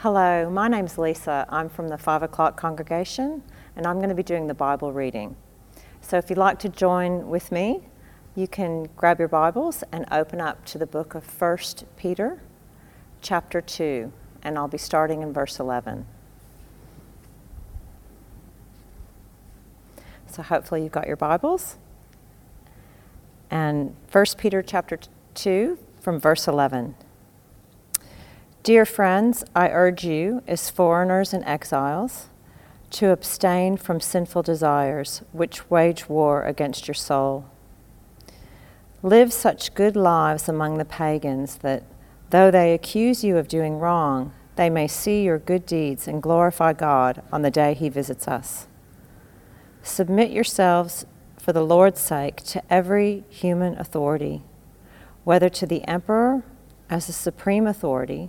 Hello, my name's Lisa. I'm from the 5 o'clock congregation and I'm going to be doing the Bible reading. So if you'd like to join with me, you can grab your Bibles and open up to the book of 1 Peter, chapter 2, and I'll be starting in verse 11. So hopefully you've got your Bibles. And 1 Peter chapter 2 from verse 11. Dear friends, I urge you, as foreigners and exiles, to abstain from sinful desires which wage war against your soul. Live such good lives among the pagans that, though they accuse you of doing wrong, they may see your good deeds and glorify God on the day He visits us. Submit yourselves for the Lord's sake to every human authority, whether to the emperor as the supreme authority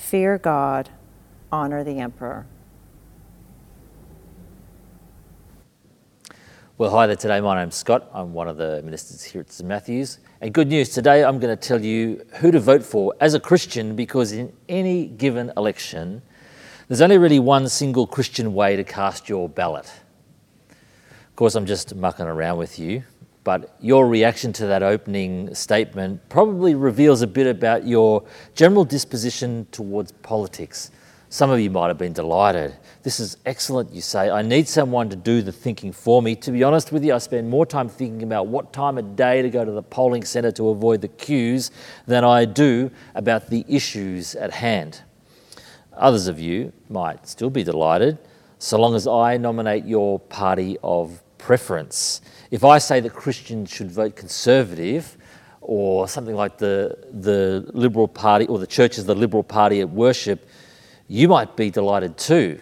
Fear God. Honor the emperor. Well, hi there today. My name's Scott. I'm one of the ministers here at St Matthews. And good news today, I'm going to tell you who to vote for as a Christian because in any given election, there's only really one single Christian way to cast your ballot. Of course, I'm just mucking around with you, but your reaction to that opening statement probably reveals a bit about your general disposition towards politics. Some of you might have been delighted. This is excellent, you say. I need someone to do the thinking for me. To be honest with you, I spend more time thinking about what time of day to go to the polling centre to avoid the queues than I do about the issues at hand. Others of you might still be delighted so long as I nominate your party of preference. If I say that Christians should vote Conservative or something like the, the Liberal Party or the church is the Liberal Party at worship, you might be delighted too.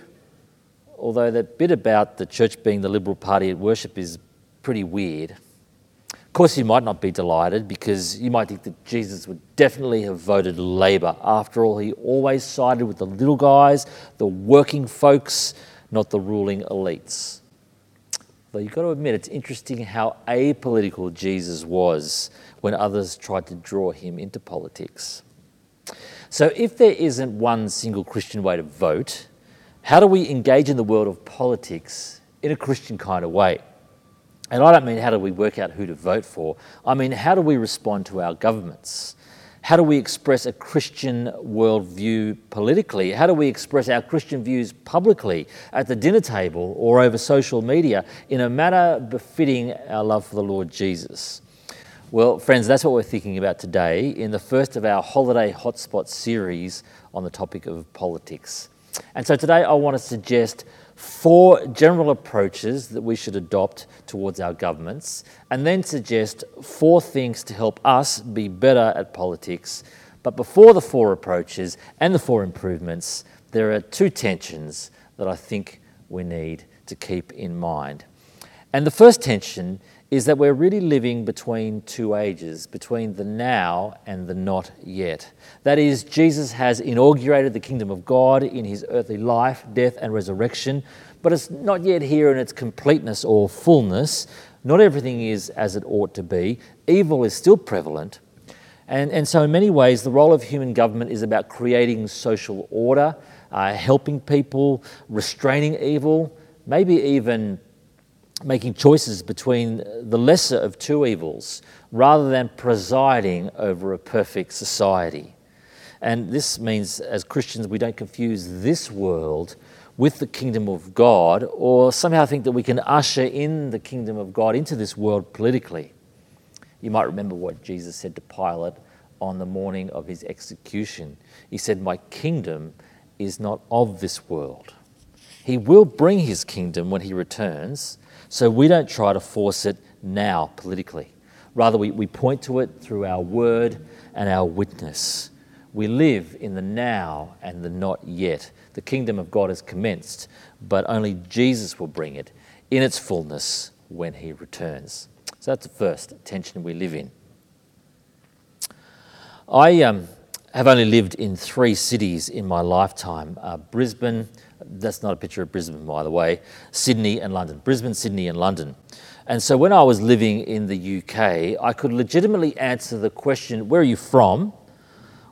Although that bit about the church being the Liberal Party at worship is pretty weird. Of course, you might not be delighted because you might think that Jesus would definitely have voted Labour. After all, he always sided with the little guys, the working folks, not the ruling elites. Though you've got to admit, it's interesting how apolitical Jesus was when others tried to draw him into politics. So, if there isn't one single Christian way to vote, how do we engage in the world of politics in a Christian kind of way? And I don't mean how do we work out who to vote for, I mean how do we respond to our governments? How do we express a Christian worldview politically? How do we express our Christian views publicly at the dinner table or over social media in a manner befitting our love for the Lord Jesus? Well, friends, that's what we're thinking about today in the first of our holiday hotspot series on the topic of politics. And so today I want to suggest four general approaches that we should adopt towards our governments, and then suggest four things to help us be better at politics. But before the four approaches and the four improvements, there are two tensions that I think we need to keep in mind. And the first tension is that we're really living between two ages, between the now and the not yet. That is, Jesus has inaugurated the kingdom of God in his earthly life, death, and resurrection, but it's not yet here in its completeness or fullness. Not everything is as it ought to be. Evil is still prevalent. And, and so, in many ways, the role of human government is about creating social order, uh, helping people, restraining evil, maybe even making choices between the lesser of two evils rather than presiding over a perfect society. And this means, as Christians, we don't confuse this world with the kingdom of God or somehow think that we can usher in the kingdom of God into this world politically. You might remember what Jesus said to Pilate on the morning of his execution. He said, My kingdom is not of this world. He will bring his kingdom when he returns, so we don't try to force it now politically. Rather, we, we point to it through our word and our witness. We live in the now and the not yet. The kingdom of God has commenced, but only Jesus will bring it in its fullness when he returns. So that's the first tension we live in. I um, have only lived in three cities in my lifetime uh, Brisbane, that's not a picture of Brisbane, by the way, Sydney and London. Brisbane, Sydney, and London. And so when I was living in the UK, I could legitimately answer the question, Where are you from?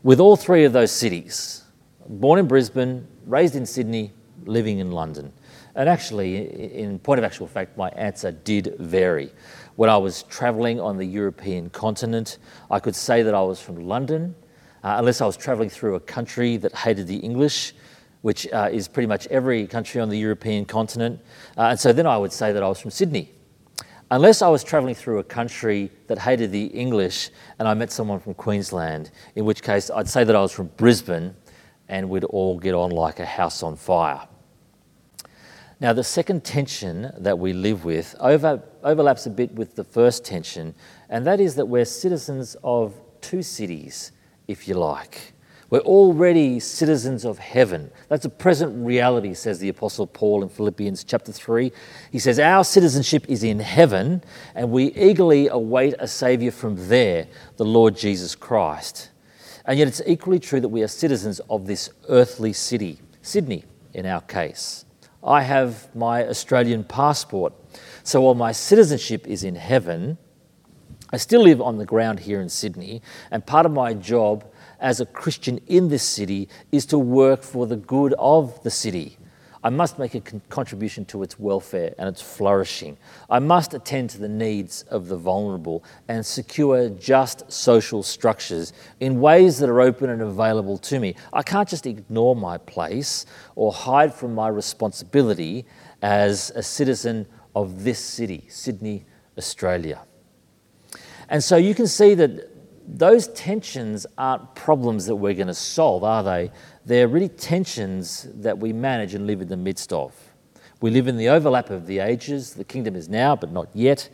with all three of those cities. Born in Brisbane, raised in Sydney, living in London. And actually, in point of actual fact, my answer did vary. When I was travelling on the European continent, I could say that I was from London, uh, unless I was travelling through a country that hated the English, which uh, is pretty much every country on the European continent. Uh, and so then I would say that I was from Sydney unless I was travelling through a country that hated the English and I met someone from Queensland, in which case I'd say that I was from Brisbane and we'd all get on like a house on fire. Now, the second tension that we live with over, overlaps a bit with the first tension, and that is that we're citizens of two cities, if you like. We're already citizens of heaven. That's a present reality, says the Apostle Paul in Philippians chapter 3. He says, Our citizenship is in heaven, and we eagerly await a Saviour from there, the Lord Jesus Christ. And yet it's equally true that we are citizens of this earthly city, Sydney in our case. I have my Australian passport. So while my citizenship is in heaven, I still live on the ground here in Sydney, and part of my job as a Christian in this city is to work for the good of the city. I must make a con- contribution to its welfare and its flourishing. I must attend to the needs of the vulnerable and secure just social structures in ways that are open and available to me. I can't just ignore my place or hide from my responsibility as a citizen of this city, Sydney, Australia. And so you can see that those tensions aren't problems that we're going to solve, are they? They're really tensions that we manage and live in the midst of. We live in the overlap of the ages. The kingdom is now, but not yet.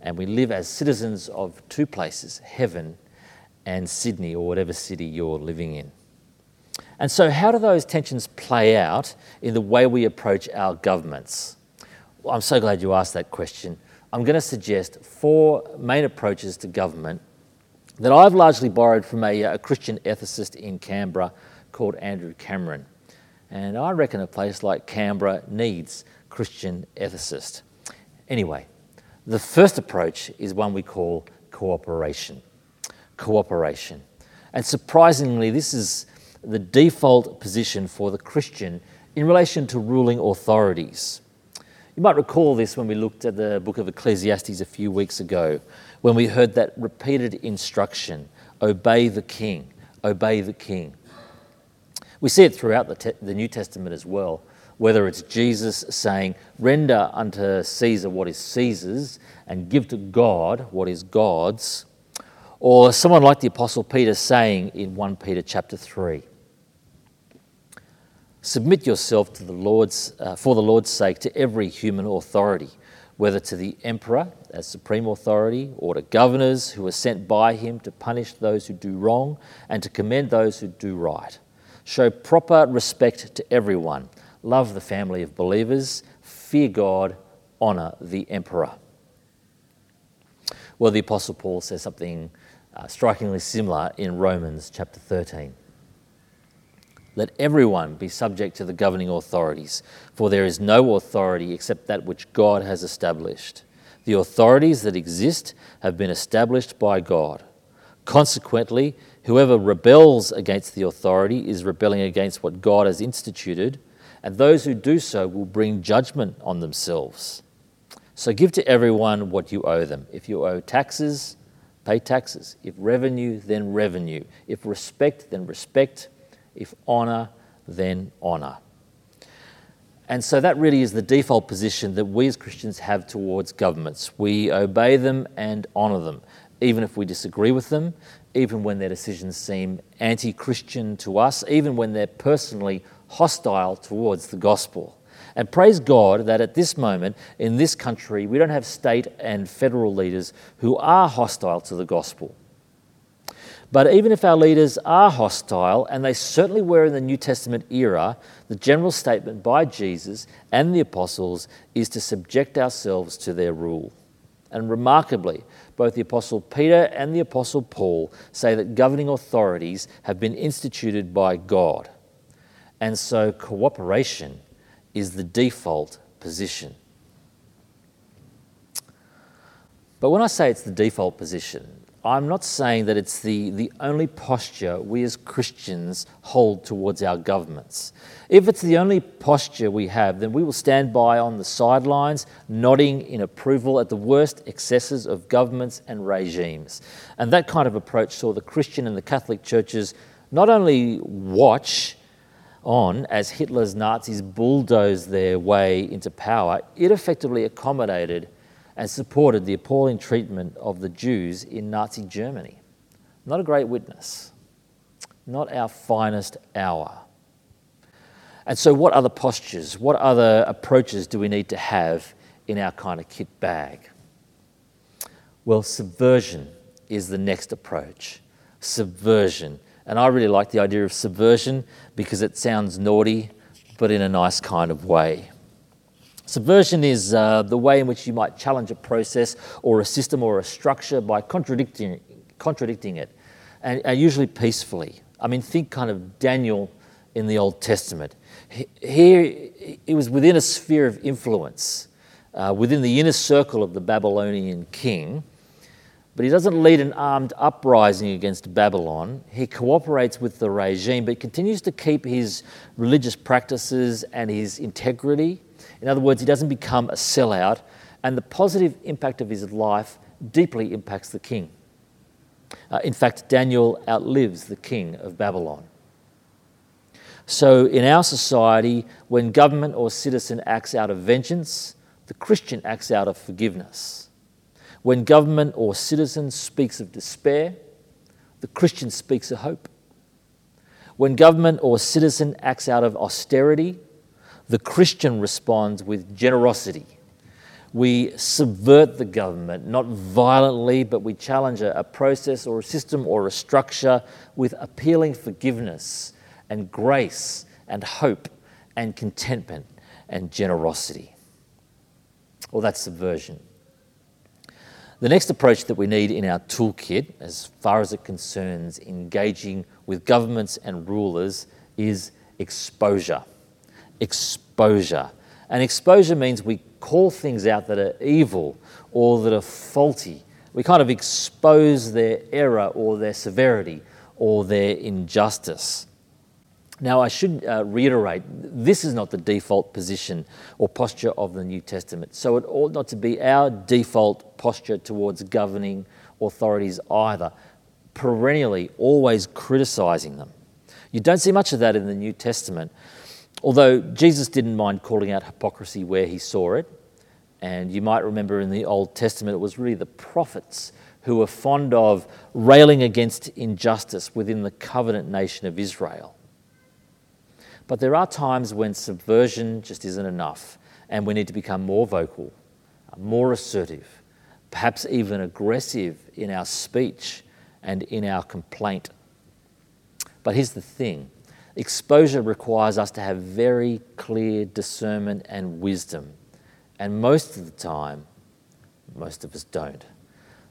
And we live as citizens of two places, heaven and Sydney, or whatever city you're living in. And so, how do those tensions play out in the way we approach our governments? Well, I'm so glad you asked that question. I'm going to suggest four main approaches to government that I've largely borrowed from a, uh, a, Christian ethicist in Canberra called Andrew Cameron. And I reckon a place like Canberra needs Christian ethicists. Anyway, the first approach is one we call cooperation. Cooperation. And surprisingly, this is the default position for the Christian in relation to ruling authorities. You might recall this when we looked at the book of Ecclesiastes a few weeks ago, when we heard that repeated instruction obey the king, obey the king. We see it throughout the, te- the New Testament as well, whether it's Jesus saying, Render unto Caesar what is Caesar's and give to God what is God's, or someone like the Apostle Peter saying in 1 Peter chapter 3. Submit yourself to the Lord's, uh, for the Lord's sake to every human authority whether to the emperor as supreme authority or to governors who are sent by him to punish those who do wrong and to commend those who do right. Show proper respect to everyone. Love the family of believers. Fear God. Honour the emperor. Well, the Apostle Paul says something uh, strikingly similar in Romans chapter 13. Let everyone be subject to the governing authorities, for there is no authority except that which God has established. The authorities that exist have been established by God. Consequently, whoever rebels against the authority is rebelling against what God has instituted, and those who do so will bring judgment on themselves. So give to everyone what you owe them. If you owe taxes, pay taxes. If revenue, then revenue. If respect, then respect if honour, then honour. And so that really is the default position that we as Christians have towards governments. We obey them and honour them, even if we disagree with them, even when their decisions seem anti Christian to us, even when they're personally hostile towards the gospel. And praise God that at this moment in this country, we don't have state and federal leaders who are hostile to the gospel. But even if our leaders are hostile, and they certainly were in the New Testament era, the general statement by Jesus and the apostles is to subject ourselves to their rule. And remarkably, both the Apostle Peter and the Apostle Paul say that governing authorities have been instituted by God. And so cooperation is the default position. But when I say it's the default position, I'm not saying that it's the, the only posture we as Christians hold towards our governments. If it's the only posture we have, then we will stand by on the sidelines, nodding in approval at the worst excesses of governments and regimes. And that kind of approach saw the Christian and the Catholic churches not only watch on as Hitler's Nazis bulldozed their way into power, it effectively accommodated and supported the appalling treatment of the Jews in Nazi Germany. Not a great witness, not our finest hour. And so, what other postures, what other approaches do we need to have in our kind of kit bag? Well, subversion is the next approach. Subversion. And I really like the idea of subversion because it sounds naughty, but in a nice kind of way. Subversion is uh, the way in which you might challenge a process or a system or a structure by contradicting, contradicting it, and, and usually peacefully. I mean, think kind of Daniel in the Old Testament. Here, it was within a sphere of influence, uh, within the inner circle of the Babylonian king. But he doesn't lead an armed uprising against Babylon. He cooperates with the regime, but continues to keep his religious practices and his integrity in other words, he doesn't become a sellout, and the positive impact of his life deeply impacts the king. Uh, in fact, Daniel outlives the king of Babylon. So, in our society, when government or citizen acts out of vengeance, the Christian acts out of forgiveness. When government or citizen speaks of despair, the Christian speaks of hope. When government or citizen acts out of austerity, the Christian responds with generosity. We subvert the government, not violently, but we challenge a, process or a system or a structure with appealing forgiveness and grace and hope and contentment and generosity. Well, that's subversion. The next approach that we need in our toolkit, as far as it concerns engaging with governments and rulers, is exposure exposure. And exposure means we call things out that are evil or that are faulty. We kind of expose their error or their severity or their injustice. Now, I should uh, reiterate this is not the default position or posture of the New Testament. So, it ought not to be our default posture towards governing authorities either, perennially always criticizing them. You don't see much of that in the New Testament. Although Jesus didn't mind calling out hypocrisy where he saw it, and you might remember in the Old Testament it was really the prophets who were fond of railing against injustice within the covenant nation of Israel. But there are times when subversion just isn't enough, and we need to become more vocal, more assertive, perhaps even aggressive in our speech and in our complaint. But here's the thing Exposure requires us to have very clear discernment and wisdom. And most of the time, most of us don't.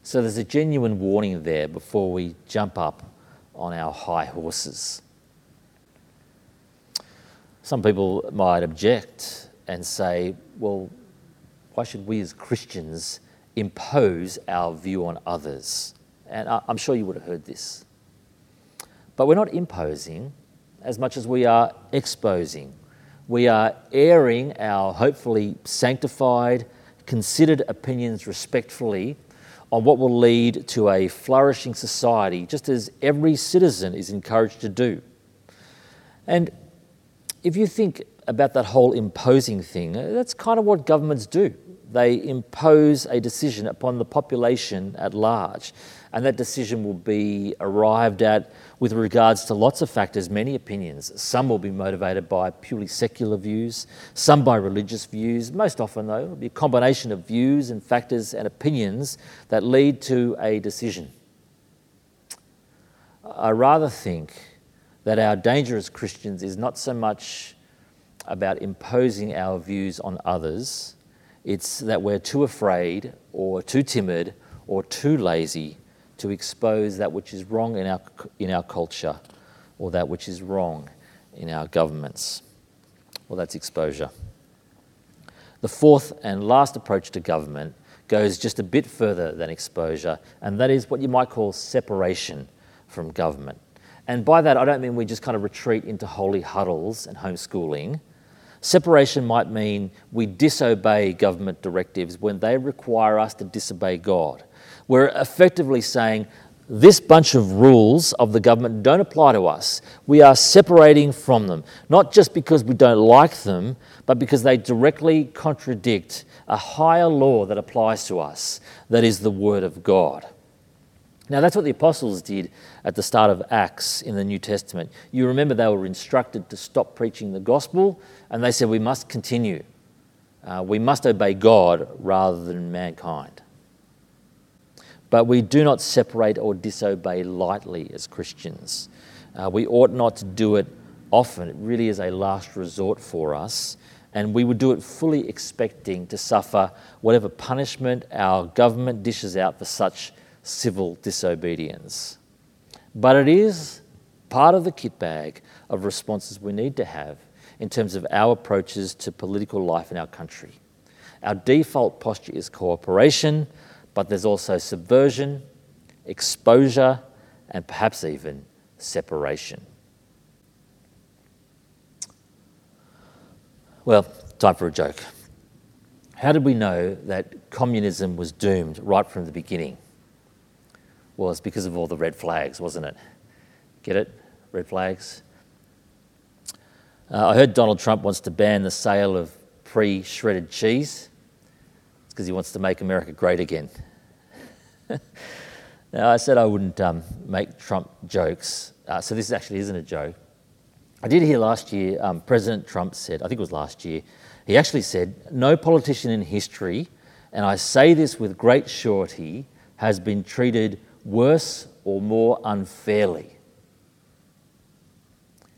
So there's a genuine warning there before we jump up on our high horses. Some people might object and say, well, why should we as Christians impose our view on others? And I'm sure you would have heard this. But we're not imposing, as much as we are exposing. We are airing our hopefully sanctified, considered opinions respectfully on what will lead to a flourishing society, just as every citizen is encouraged to do. And if you think about that whole imposing thing, that's kind of what governments do. They impose a decision upon the population at large and that decision will be arrived at with regards to lots of factors, many opinions. Some will be motivated by purely secular views, some by religious views. Most often, though, it'll be a combination of views and factors and opinions that lead to a decision. I rather think that our danger as Christians is not so much about imposing our views on others, it's that we're too afraid or too timid or too lazy to expose that which is wrong in our, in our culture or that which is wrong in our governments. Well, that's exposure. The fourth and last approach to government goes just a bit further than exposure, and that is what you might call separation from government. And by that, I don't mean we just kind of retreat into holy huddles and homeschooling. Separation might mean we disobey government directives when they require us to disobey God. We're effectively saying, this bunch of rules of the government don't apply to us. We are separating from them, not just because we don't like them, but because they directly contradict a higher law that applies to us, that is the Word of God. Now, that's what the apostles did at the start of Acts in the New Testament. You remember they were instructed to stop preaching the gospel, and they said, We must continue. Uh, we must obey God rather than mankind. But we do not separate or disobey lightly as Christians. Uh, we ought not to do it often. It really is a last resort for us. And we would do it fully expecting to suffer whatever punishment our government dishes out for such civil disobedience. But it is part of the kit bag of responses we need to have in terms of our approaches to political life in our country. Our default posture is cooperation, but there's also subversion, exposure, and perhaps even separation. Well, time for a joke. How did we know that communism was doomed right from the beginning? It's because of all the red flags, wasn't it? Get it? Red flags? Uh, I heard Donald Trump wants to ban the sale of pre shredded cheese. It's because he wants to make America great again. now, I said I wouldn't um, make Trump jokes, uh, so this actually isn't a joke. I did hear last year, um, President Trump said, I think it was last year, he actually said, No politician in history, and I say this with great surety, has been treated worse or more unfairly.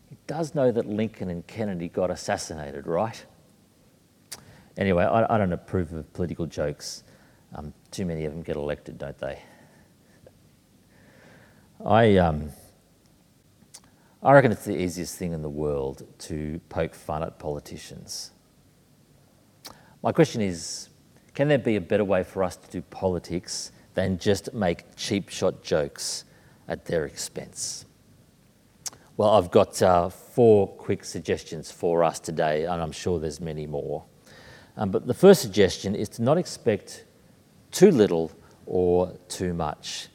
He does know that Lincoln and Kennedy got assassinated, right? Anyway, I, I don't approve of political jokes. Um, too many of them get elected, don't they? I, um, I reckon it's the easiest thing in the world to poke fun at politicians. My question is can there be a better way for us to do politics than just make cheap shot jokes at their expense. Well, I've got uh, four quick suggestions for us today, and I'm sure there's many more. Um, but the first suggestion is to not expect too little or too much.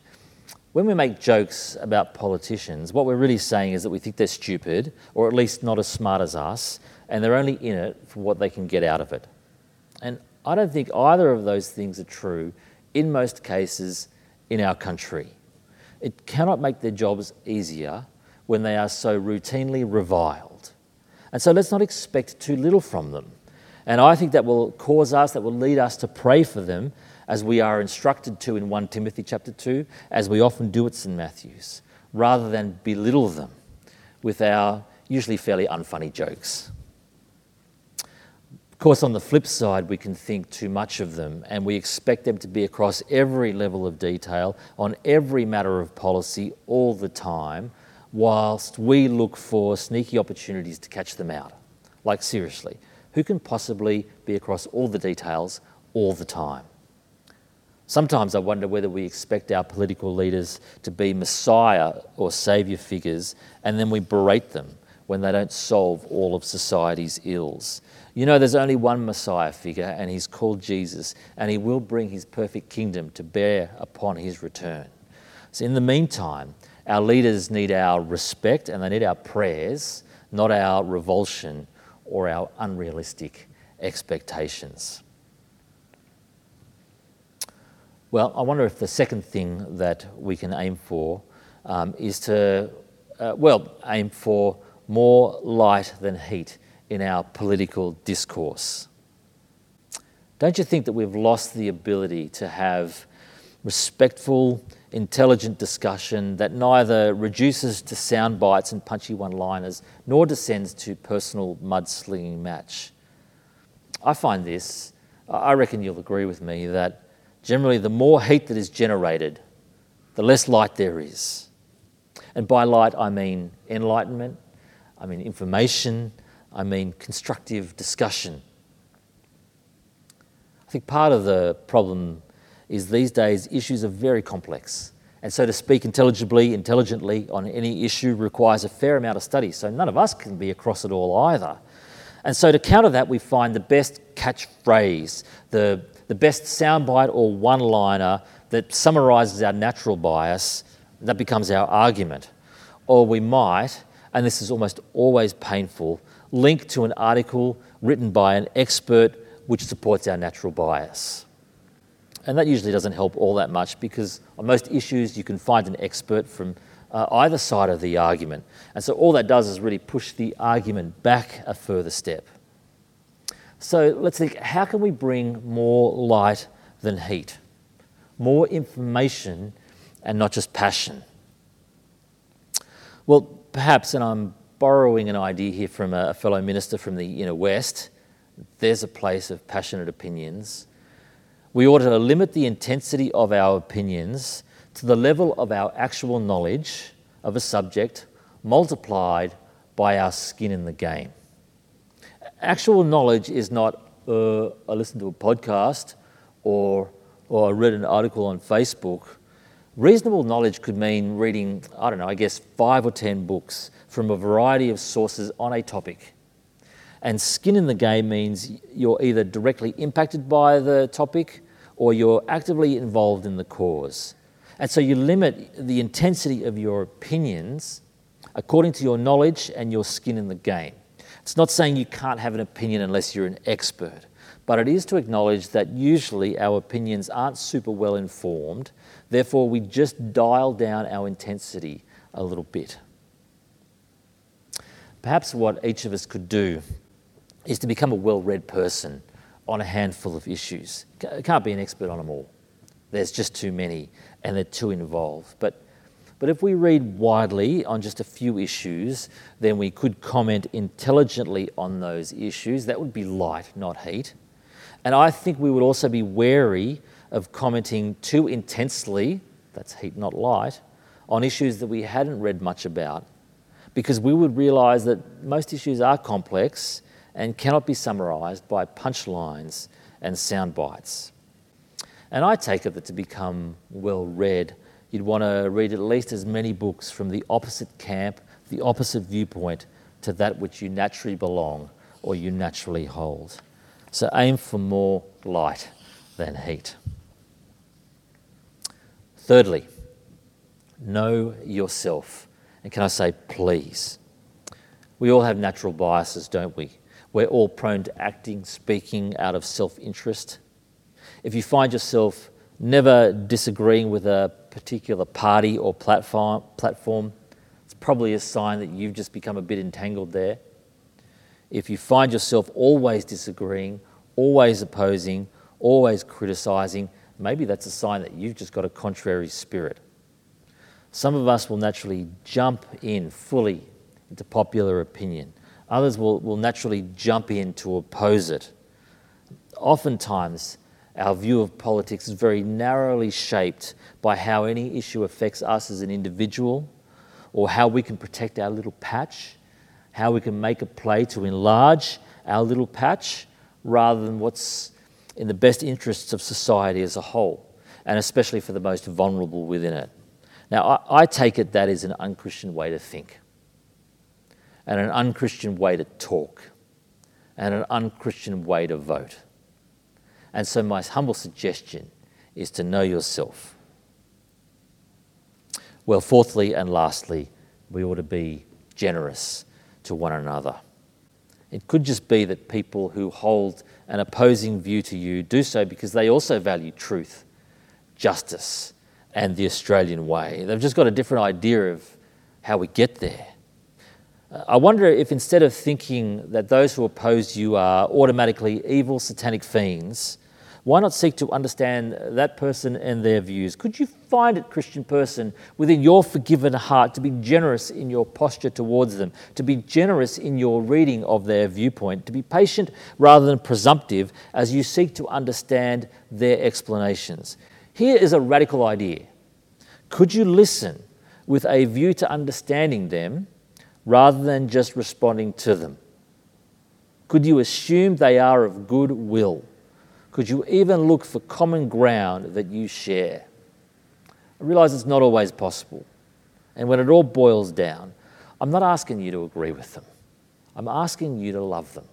When we make jokes about politicians, what we're really saying is that we think they're stupid, or at least not as smart as us, and they're only in it for what they can get out of it. And I don't think either of those things are true in most cases in our country. It cannot make their jobs easier when they are so routinely reviled. And so let's not expect too little from them. And I think that will cause us, that will lead us to pray for them as we are instructed to in 1 Timothy chapter 2, as we often do at St. Matthew's, rather than belittle them with our usually fairly unfunny jokes course, on the flip side, we can think too much of them and we expect them to be across every level of detail on every matter of policy all the time, whilst we look for sneaky opportunities to catch them out. Like, seriously, who can possibly be across all the details all the time? Sometimes I wonder whether we expect our political leaders to be messiah or saviour figures and then we berate them when they don't solve all of society's ills. You know, there's only one Messiah figure, and he's called Jesus, and he will bring his perfect kingdom to bear upon his return. So, in the meantime, our leaders need our respect and they need our prayers, not our revulsion or our unrealistic expectations. Well, I wonder if the second thing that we can aim for um, is to, uh, well, aim for more light than heat in our political discourse. Don't you think that we've lost the ability to have respectful, intelligent discussion that neither reduces to sound bites and punchy one liners nor descends to personal mudslinging match. I find this, I reckon you'll agree with me, that generally the more heat that is generated, the less light there is. And by light, I mean enlightenment, I mean information, I mean constructive discussion. I think part of the problem is these days issues are very complex. And so to speak intelligibly, intelligently on any issue requires a fair amount of study. So none of us can be across it all either. And so to counter that, we find the best catchphrase, the, the best soundbite or one liner that summarizes our natural bias, that becomes our argument. Or we might, and this is almost always painful, link to an article written by an expert which supports our natural bias. And that usually doesn't help all that much because on most issues you can find an expert from uh, either side of the argument. And so all that does is really push the argument back a further step. So let's think how can we bring more light than heat? More information and not just passion? Well, perhaps, and I'm borrowing an idea here from a fellow minister from the inner west, there's a place of passionate opinions we ought to limit the intensity of our opinions to the level of our actual knowledge of a subject multiplied by our skin in the game. Actual knowledge is not, uh, I listened to a podcast or, or I read an article on Facebook. Reasonable knowledge could mean reading, I don't know, I guess five or ten books from a variety of sources on a topic. And skin in the game means you're either directly impacted by the topic or you're actively involved in the cause. And so you limit the intensity of your opinions according to your knowledge and your skin in the game. It's not saying you can't have an opinion unless you're an expert, but it is to acknowledge that usually our opinions aren't super well informed, therefore, we just dial down our intensity a little bit. Perhaps what each of us could do is to become a well read person on a handful of issues. Can't be an expert on them all. There's just too many and they're too involved. But, but if we read widely on just a few issues, then we could comment intelligently on those issues. That would be light, not heat. And I think we would also be wary of commenting too intensely, that's heat, not light, on issues that we hadn't read much about, because we would realize that most issues are complex and cannot be summarized by punchlines and sound bites. And I take it that to become well read, you'd want to read at least as many books from the opposite camp, the opposite viewpoint to that which you naturally belong or you naturally hold. So aim for more light than heat. Thirdly, know yourself. And can I say, please? We all have natural biases, don't we? We're all prone to acting, speaking out of self interest. If you find yourself never disagreeing with a particular party or platform, platform, it's probably a sign that you've just become a bit entangled there. If you find yourself always disagreeing, always opposing, always criticizing, maybe that's a sign that you've just got a contrary spirit. Some of us will naturally jump in fully into popular opinion. Others will, will naturally jump in to oppose it. Oftentimes, our view of politics is very narrowly shaped by how any issue affects us as an individual, or how we can protect our little patch, how we can make a play to enlarge our little patch, rather than what's in the best interests of society as a whole, and especially for the most vulnerable within it. Now, I, I take it that is an unchristian way to think and an unchristian way to talk and an unchristian way to vote. And so, my humble suggestion is to know yourself. Well, fourthly and lastly, we ought to be generous to one another. It could just be that people who hold an opposing view to you do so because they also value truth, justice, and the Australian way. They've just got a different idea of how we get there. Uh, I wonder if instead of thinking that those who oppose you are automatically evil satanic fiends, Why not seek to understand that person and their views? Could you find it, Christian person, within your forgiven heart to be generous in your posture towards them, to be generous in your reading of their viewpoint, to be patient rather than presumptive as you seek to understand their explanations? Here is a radical idea. Could you listen with a view to understanding them rather than just responding to them? Could you assume they are of good will? Could you even look for common ground that you share? I realize it's not always possible. And when it all boils down, I'm not asking you to agree with them. I'm asking you to love them.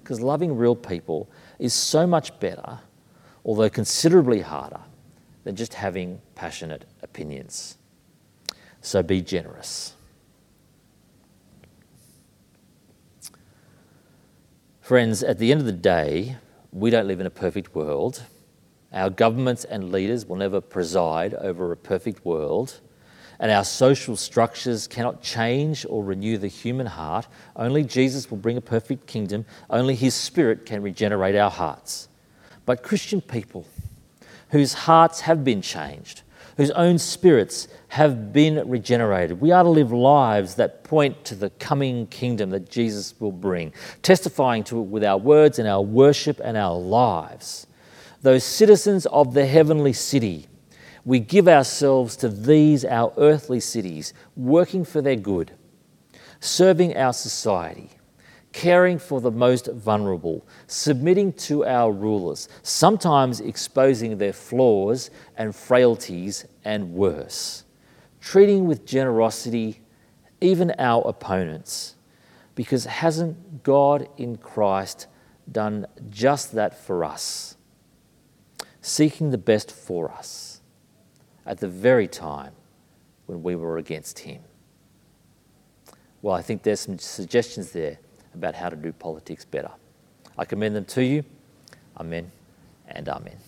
Because loving real people is so much better, although considerably harder, than just having passionate opinions. So be generous. Friends, at the end of the day, we don't live in a perfect world. Our governments and leaders will never preside over a perfect world. And our social structures cannot change or renew the human heart. Only Jesus will bring a perfect kingdom. Only His Spirit can regenerate our hearts. But Christian people whose hearts have been changed, whose own spirits have been regenerated. We are to live lives that point to the coming kingdom that Jesus will bring, testifying to it with our words and our worship and our lives. Those citizens of the heavenly city, we give ourselves to these, our earthly cities, working for their good, serving our society, caring for the most vulnerable, submitting to our rulers, sometimes exposing their flaws and frailties and worse, treating with generosity even our opponents. Because hasn't God in Christ done just that for us? Seeking the best for us at the very time when we were against Him. Well, I think there's some suggestions there about how to do politics better. I commend them to you. Amen and amen.